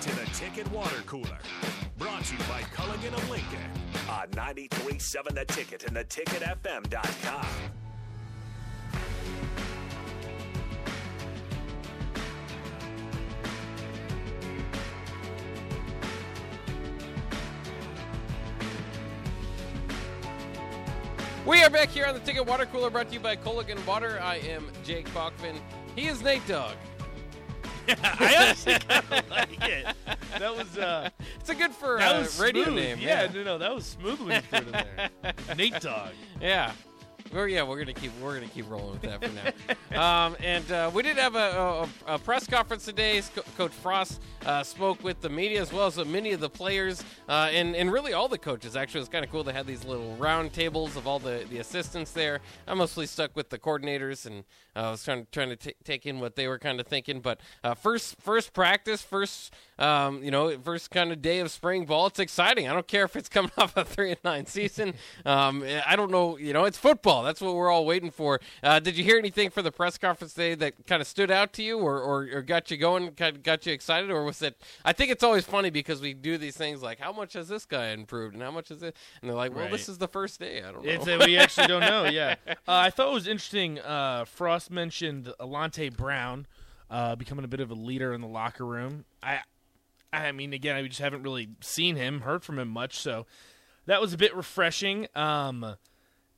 to the Ticket Water Cooler. Brought to you by Culligan of Lincoln on 93.7 The Ticket and theticketfm.com. We are back here on the Ticket Water Cooler brought to you by Culligan Water. I am Jake Bachman. He is Nate Dogg. I actually kind of like it. That was uh, It's a good for that uh, was radio smooth. name. Yeah, no, no, that was smooth when you threw it in there. Nate Dog. Yeah. We're, yeah, we're gonna keep we're gonna keep rolling with that for now. um, and uh, we did have a, a, a press conference today. Co- Coach Frost uh, spoke with the media as well as many of the players uh, and and really all the coaches. Actually, it was kind of cool. They had these little round tables of all the, the assistants there. I mostly stuck with the coordinators and I was trying trying to t- take in what they were kind of thinking. But uh, first first practice, first um, you know first kind of day of spring ball. It's exciting. I don't care if it's coming off a three and nine season. Um, I don't know. You know, it's football. That's what we're all waiting for. Uh, did you hear anything for the press conference today that kind of stood out to you, or, or, or got you going, kind of got you excited, or was it? I think it's always funny because we do these things like, how much has this guy improved, and how much is it? And they're like, well, Right. this is the first day. I don't know. It's, uh, we actually don't know. Yeah, uh, I thought it was interesting. Uh, Mentioned Alante Brown uh, becoming a bit of a leader in the locker room. I, I mean, again, I just haven't really seen him, heard from him much, so that was a bit refreshing. Um,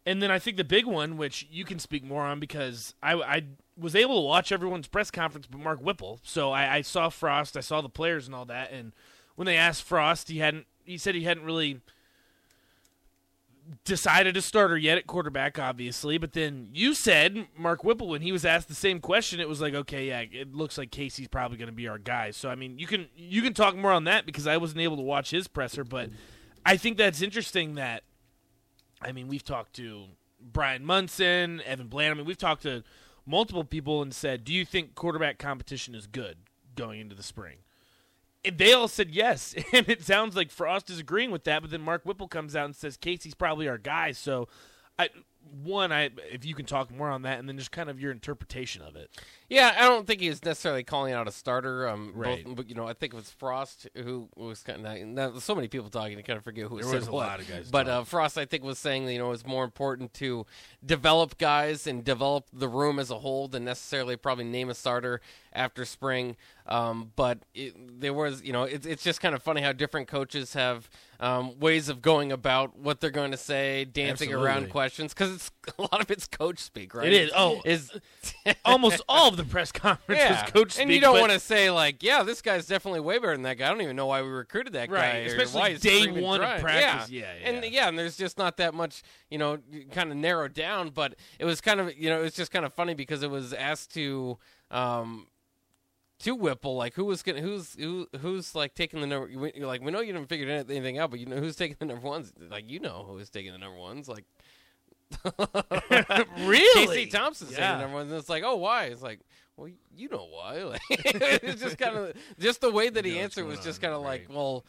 and then I think the big one, which you can speak more on because I, I was able to watch everyone's press conference, but Mark Whipple. So I, I saw Frost, I saw the players and all that, and when they asked Frost, he hadn't. He said he hadn't really decided a starter yet at quarterback, obviously. But then you said Mark Whipple when he was asked the same question, it was like, okay, yeah, it looks like Casey's probably going to be our guy. So I mean, you can you can talk more on that because I wasn't able to watch his presser, but I think that's interesting. That I mean, we've talked to Brian Munson, Evan Bland. I mean, we've talked to multiple people and said, do you think quarterback competition is good going into the spring? And they all said yes, and it sounds like Frost is agreeing with that. But then Mark Whipple comes out and says Casey's probably our guy. So, I one, I if you can talk more on that, and then just kind of your interpretation of it. Yeah, I don't think he was necessarily calling out a starter. Um, Right. Both, but you know, I think it was Frost who was kind of. Now, so many people talking, I kind of forget who There said was a what. lot of guys But uh. Frost, I think, was saying that, you know it's more important to develop guys and develop the room as a whole than necessarily probably name a starter after spring. Um, but it, there was, you know, it's it's just kind of funny how different coaches have um, ways of going about what they're going to say, dancing around questions because it's a lot of it's coach speak, right? It is. Oh, is Almost all of the press conferences yeah. coach and speak, you don't want to say like, yeah, this guy's definitely way better than that guy. I don't even know why we recruited that Right, guy, especially why day one of practice. Yeah. Yeah, and yeah. yeah, and there's just not that much, you know, kind of narrowed down. But it was kind of, you know, it was just kind of funny because it was asked to. Um, to Whipple, like who was gonna, who's who, who's like taking the number? You're like, we know you didn't figure anything out, but you know who's taking the number ones. Like you know who's taking the number ones. Like really. Casey Thompson's Yeah. taking number one. And it's like, oh, why? It's like, well, you know why. Like, it's just kind of just the way that he You what's answered was just kind of like, well,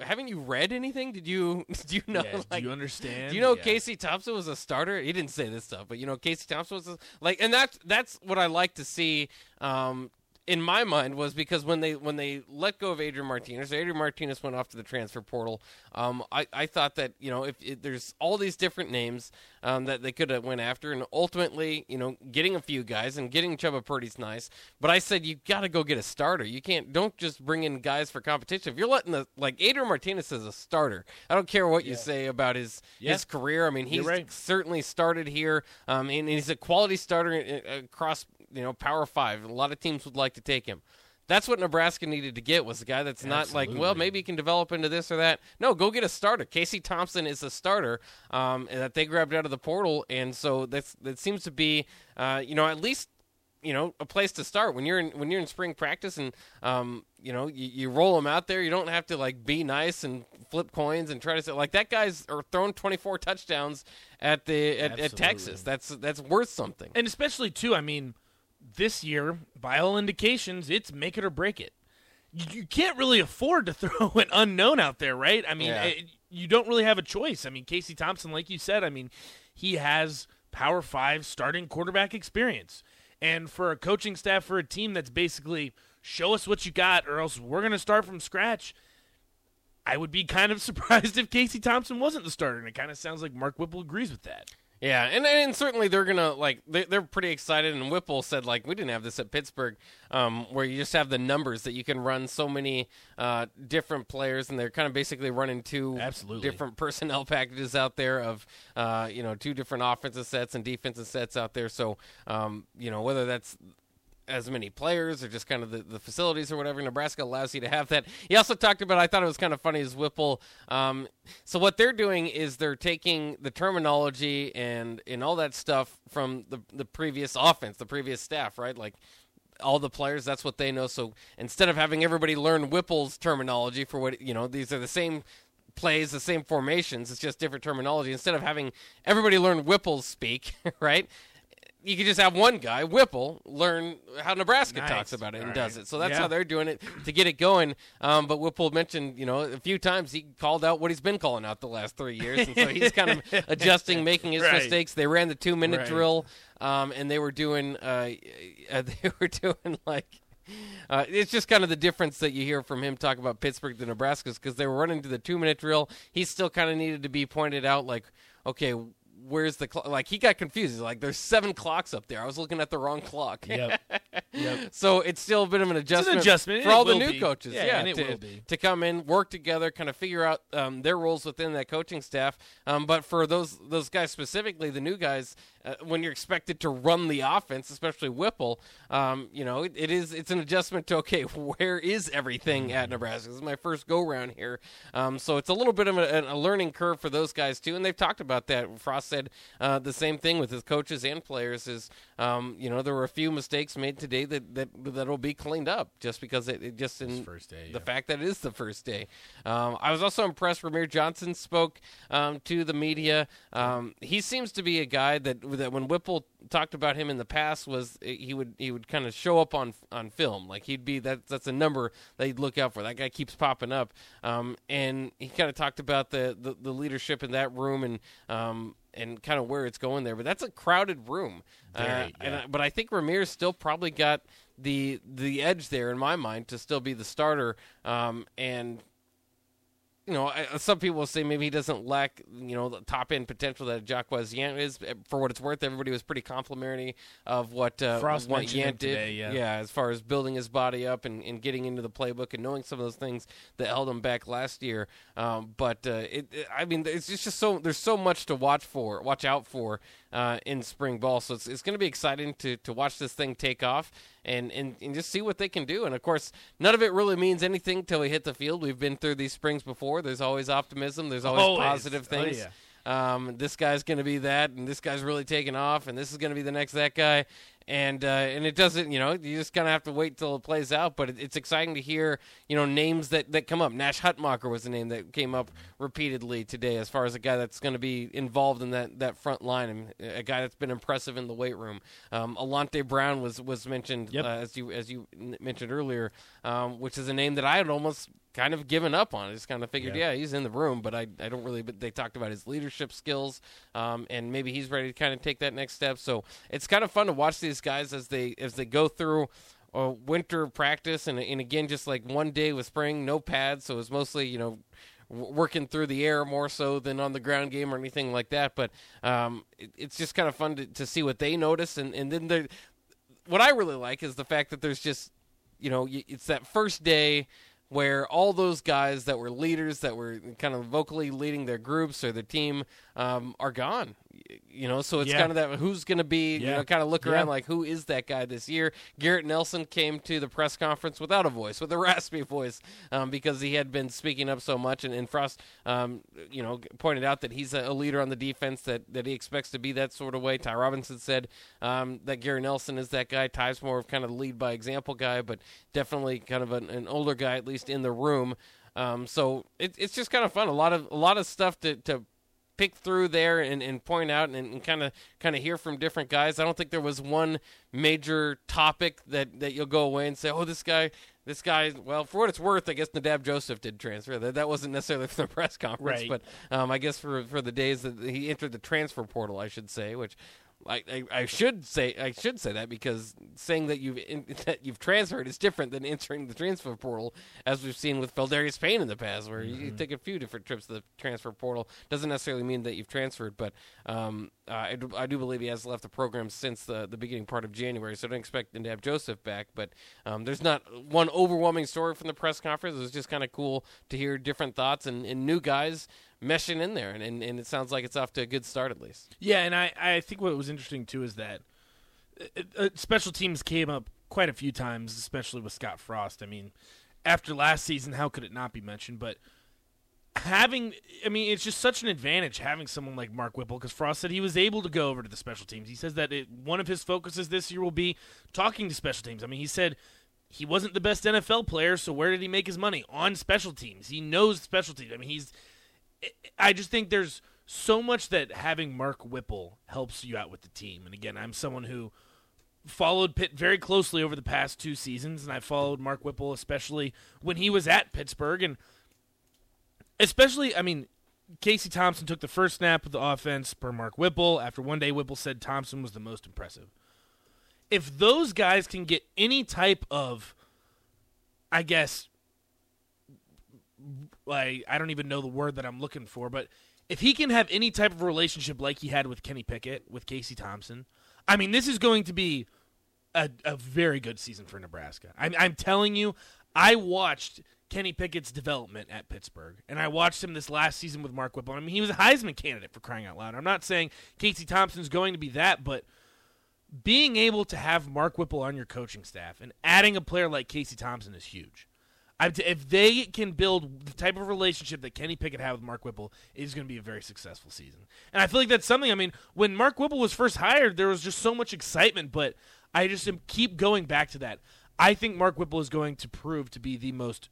haven't you read anything? Did you do you know? Yeah, do like, you understand? do you know Yeah. Casey Thompson was a starter? He didn't say this stuff, but you know Casey Thompson was a, like, and that's that's what I like to see. Um, in my mind was because when they when they let go of Adrian Martinez, Adrian Martinez went off to the transfer portal. Um, I, I thought that you know if, if there's all these different names um, that they could have went after, and ultimately you know getting a few guys and getting Chubba Purdy's nice. But I said you got to go get a starter. You can't don't just bring in guys for competition. If you're letting the like Adrian Martinez is a starter, I don't care what you say about his Yeah. his career. I mean he's right. certainly started here, um, and he's a quality starter uh, across you know Power Five. A lot of teams would like to take him. That's what Nebraska needed to get was a guy that's not like, well, maybe he can develop into this or that. No, go get a starter. Casey Thompson is a starter um, that they grabbed out of the portal, and so that's that seems to be, uh, you know, at least you know a place to start when you're in when you're in spring practice and um, you know you, you roll them out there. You don't have to like be nice and flip coins and try to say like that guy's or thrown 24 touchdowns at the at, at Texas. That's that's worth something. and especially too. I mean, this year, by all indications, it's make it or break it. You, you can't really afford to throw an unknown out there, right? I mean, Yeah. it- you don't really have a choice. I mean, Casey Thompson, like you said, I mean, he has Power Five starting quarterback experience, and for a coaching staff for a team that's basically show us what you got, or else we're going to start from scratch. I would be kind of surprised if Casey Thompson wasn't the starter, and it kind of sounds like Mark Whipple agrees with that. Yeah, and and certainly they're gonna like they, they're pretty excited. And Whipple said like we didn't have this at Pittsburgh, um, where you just have the numbers that you can run so many uh, different players, and they're kind of basically running two Absolutely. different personnel packages out there of uh, you know two different offensive sets and defensive sets out there. So um, you know whether that's as many players or just kind of the, the facilities or whatever. Nebraska allows you to have that. He also talked about, I thought it was kind of funny, is Whipple. Um, so what they're doing is they're taking the terminology and, and all that stuff from the, the previous offense, the previous staff, right? Like all the players, that's what they know. So instead of having everybody learn Whipple's terminology for what, you know, these are the same plays, the same formations, it's just different terminology. Instead of having everybody learn Whipple's speak, right? You could just have one guy, Whipple, learn how Nebraska Nice. talks about it and All does right. it. So that's Yeah. how they're doing it to get it going. Um, but Whipple mentioned, you know, a few times he called out what he's been calling out the last three years, and so he's kind of adjusting, making his Right. mistakes. They ran the two minute Right. drill, um, and they were doing, uh, uh, they were doing like. Uh, it's just kind of the difference that you hear from him talk about Pittsburgh to Nebraska because they were running to the two minute drill. He still kind of needed to be pointed out, like, okay, where's the clock? Like he got confused. He's like, there's seven clocks up there. I was looking at the wrong clock. Yep. yep. So it's still a bit of an adjustment, adjustment, for all the new be. coaches. Yeah, Yeah, and it to, will be. to come in, work together, kind of figure out um, their roles within that coaching staff. Um, but for those those guys specifically, the new guys, uh, when you're expected to run the offense, especially Whipple, um, you know, it, it is it's an adjustment to okay, where is everything at Nebraska? This is my first go round here, um, so it's a little bit of a, a learning curve for those guys too. And they've talked about that. Frost said uh, the same thing with his coaches and players. Is um, you know there were a few mistakes made today that that that'll be cleaned up just because it, it just in first day, the yeah. fact that it is the first day. Um, I was also impressed. Rahmir Johnson spoke um, to the media. Um, he seems to be a guy that that when Whipple talked about him in the past was eh, he would he would kind of show up on on film like he'd be that that's a number that he'd look out for. That guy keeps popping up, um, and he kind of talked about the, the the leadership in that room and. Um, and kind of where it's going there, but that's a crowded room. Uh, Very, and. I- but I think Rahmir's still probably got the the edge there in my mind to still be the starter. Um, and you know, I, some people will say maybe he doesn't lack you know the top end potential that Jaquez Yant is. For what it's worth, everybody was pretty complimentary of what uh, Frost what Yant did. today, yeah. as far as building his body up and, and getting into the playbook and knowing some of those things that held him back last year. Um, but uh, it, it- I mean, it's just, just so there's so much to watch for, watch out for uh, in spring ball. So it's, it's going to be exciting to, to watch this thing take off and, and, and just see what they can do. And of course, none of it really means anything till we hit the field. We've been through these springs before. There's always optimism. There's always, Always. positive Oh, things. yeah. Um, this guy's going to be that, and this guy's really taking off, and this is going to be the next that guy, and uh, and it doesn't, you know, you just kind of have to wait till it plays out. But it, it's exciting to hear, you know, names that, that come up. Nash Hutmacher was the name that came up repeatedly today, as far as a guy that's going to be involved in that, that front line, and a guy that's been impressive in the weight room. Um, Alante Brown was was mentioned Yep. uh, as you as you mentioned earlier, um, which is a name that I had almost kind of given up on. I just kind of figured, Yeah. yeah, he's in the room, but I, I don't really. But they talked about his leadership skills, um, and maybe he's ready to kind of take that next step. So it's kind of fun to watch these guys as they as they go through. Uh, winter practice and, and again just like one day with spring no pads so it was mostly you know working through the air more so than on the ground game or anything like that but um, it, it's just kind of fun to, to see what they notice and, and then what I really like is the fact that there's just, you know, it's that first day where all those guys that were leaders, that were kind of vocally leading their groups or their team, um, are gone. You know, so it's Yeah. kind of that who's going to be, you know, kind of look Yeah. around like who is that guy this year. Garrett Nelson came to the press conference without a voice, with a raspy voice, um, because he had been speaking up so much. And, and Frost, um, you know, pointed out that he's a, leader on the defense, that, that he expects to be that sort of way. Ty Robinson said um, that Gary Nelson is that guy. Ty's more of kind of the lead by example guy, but definitely kind of an, an older guy, at least in the room. Um, so it, it's just kind of fun. A lot of a lot of stuff to, to pick through there and, and point out and kind of kind of hear from different guys. I don't think there was one major topic that, that you'll go away and say, oh, this guy, this guy. Well, for what it's worth, I guess Nadab Joseph did transfer. That that wasn't necessarily for the press conference, Right. but um, I guess for for the days that he entered the transfer portal, I should say, which. I, I, I should say I should say that because saying that you've in, that you've transferred is different than entering the transfer portal, as we've seen with Pheldarius Payne in the past, where mm-hmm. you, take a few different trips to the transfer portal. Doesn't necessarily mean that you've transferred, but um, uh, I, do, I do believe he has left the program since the the beginning part of January. So I don't expect him to have Joseph back, but um, there's not one overwhelming story from the press conference. It was just kind of cool to hear different thoughts and, and new guys meshing in there, and, and, and it sounds like it's off to a good start at least. Yeah, and I, I think what was interesting too is that uh, uh, special teams came up quite a few times, especially with Scott Frost. I mean, after last season, how could it not be mentioned? But having, I mean, it's just such an advantage having someone like Mark Whipple because Frost said he was able to go over to the special teams. He says that it, one of his focuses this year will be talking to special teams. I mean, he said he wasn't the best NFL player, so where did he make his money? On special teams. He knows special teams. I mean, he's I just think there's so much that having Mark Whipple helps you out with the team. And again, I'm someone who followed Pitt very closely over the past two seasons, and I followed Mark Whipple especially when he was at Pittsburgh, and especially, I mean, Casey Thompson took the first snap of the offense per Mark Whipple. After one day, Whipple said Thompson was the most impressive. If those guys can get any type of, I guess, like I don't even know the word that I'm looking for, but if he can have any type of relationship like he had with Kenny Pickett, with Casey Thompson, I mean, this is going to be a, a very good season for Nebraska. I'm, I'm telling you, I watched Kenny Pickett's development at Pittsburgh, and I watched him this last season with Mark Whipple. I mean, he was a Heisman candidate for crying out loud. I'm not saying Casey Thompson's going to be that, but being able to have Mark Whipple on your coaching staff and adding a player like Casey Thompson is huge if they can build the type of relationship that Kenny Pickett had with Mark Whipple, it is going to be a very successful season. And I feel like that's something. I mean, when Mark Whipple was first hired, there was just so much excitement, but I just keep going back to that. I think Mark Whipple is going to prove to be the most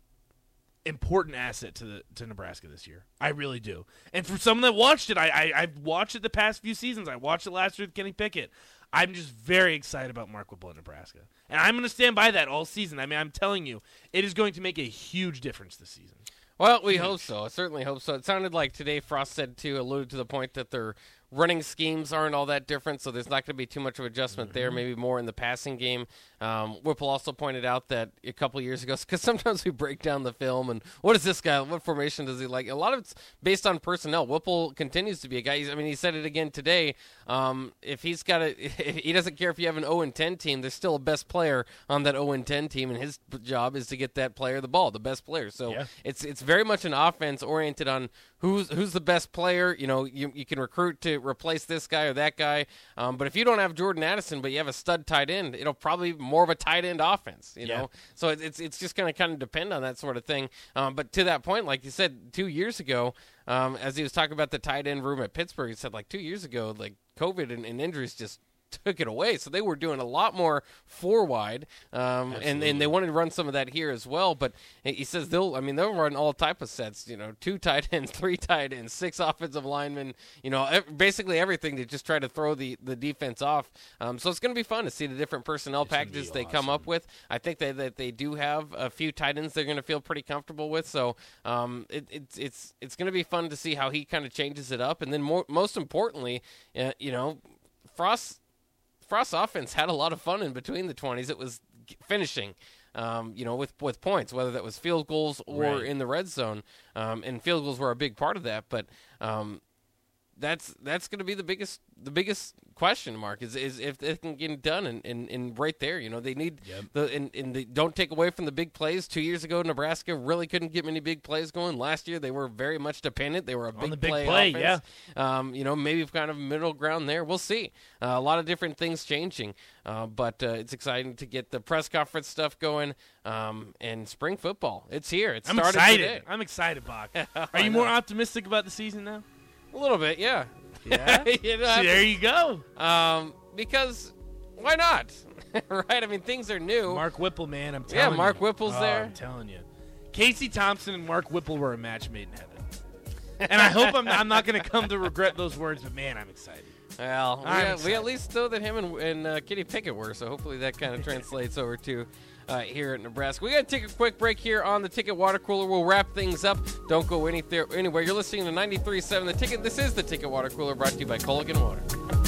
important asset to the to Nebraska this year. I really do. And for someone that watched it, I, I I've watched it the past few seasons. I watched it last year with Kenny Pickett. I'm just very excited about Mark Whipple in Nebraska. And I'm going to stand by that all season. I mean, I'm telling you, it is going to make a huge difference this season. Well, we huge. hope so. I certainly hope so. It sounded like today Frost said, too, alluded to the point that they're running schemes aren't all that different, so there's not going to be too much of adjustment mm-hmm. there. Maybe more in the passing game. Um, Whipple also pointed out that a couple years ago, because sometimes we break down the film and what is this guy? What formation does he like? A lot of it's based on personnel. Whipple continues to be a guy. I mean, he said it again today. Um, if he's got a, he doesn't care if you have an 0 and 10 team. There's still a best player on that 0 and 10 team, and his job is to get that player the ball, the best player. So yeah. it's it's very much an offense oriented on who's who's the best player. You know, you you can recruit to replace this guy or that guy. Um, but if you don't have Jordan Addison, but you have a stud tight end, it'll probably be more of a tight end offense, you yeah. know. So it's it's just going to kind of depend on that sort of thing. Um, but to that point, like you said, two years ago, um, as he was talking about the tight end room at Pittsburgh, he said like two years ago, like COVID and, and injuries just took it away. So they were doing a lot more four wide, um, and and they wanted to run some of that here as well. But he says they'll, I mean, they'll run all type of sets. You know, two tight ends, three tight ends, six offensive linemen. You know, basically everything to just try to throw the the defense off. Um, so it's going to be fun to see the different personnel it's packages they awesome. come up with. I think that they, they do have a few tight ends they're going to feel pretty comfortable with. So um, it, it's it's it's going to be fun to see how he kind of changes it up, and then more, most importantly, uh, you know. Frost Frost's offense had a lot of fun in between the 20s. It was finishing. Um, you know, with with points, whether that was field goals or right. in the red zone, um, and field goals were a big part of that. But um, that's that's going to be the biggest the biggest question mark is is if it can get done and, and, and right there you know they need yep. the and, and they don't take away from the big plays. Two years ago Nebraska really couldn't get many big plays going. Last year they were very much dependent. They were a big, the big play, play offense. yeah. Um, you know maybe kind of middle ground there. We'll see. Uh, a lot of different things changing. Uh, but uh, it's exciting to get the press conference stuff going. Um, and spring football it's here. It's I'm excited. today. I'm excited Bach. Are you more optimistic about the season now a little bit, yeah. Yeah. you know, See, there you go. Um, because why not? right? I mean, things are new. Mark Whipple, man, I'm telling you. Yeah, Mark you. Whipple's oh, there. I'm telling you. Casey Thompson and Mark Whipple were a match made in heaven. and I hope I'm, I'm not going to come to regret those words, but man, I'm excited. Well, we, we, at least know that him and, and uh, Kenny Pickett were, so hopefully that kind of translates over to uh, here at Nebraska. We got to take a quick break here on the Ticket Water Cooler. We'll wrap things up. Don't go any anywhere. You're listening to 93.7 The Ticket. This is the Ticket Water Cooler brought to you by Culligan Water.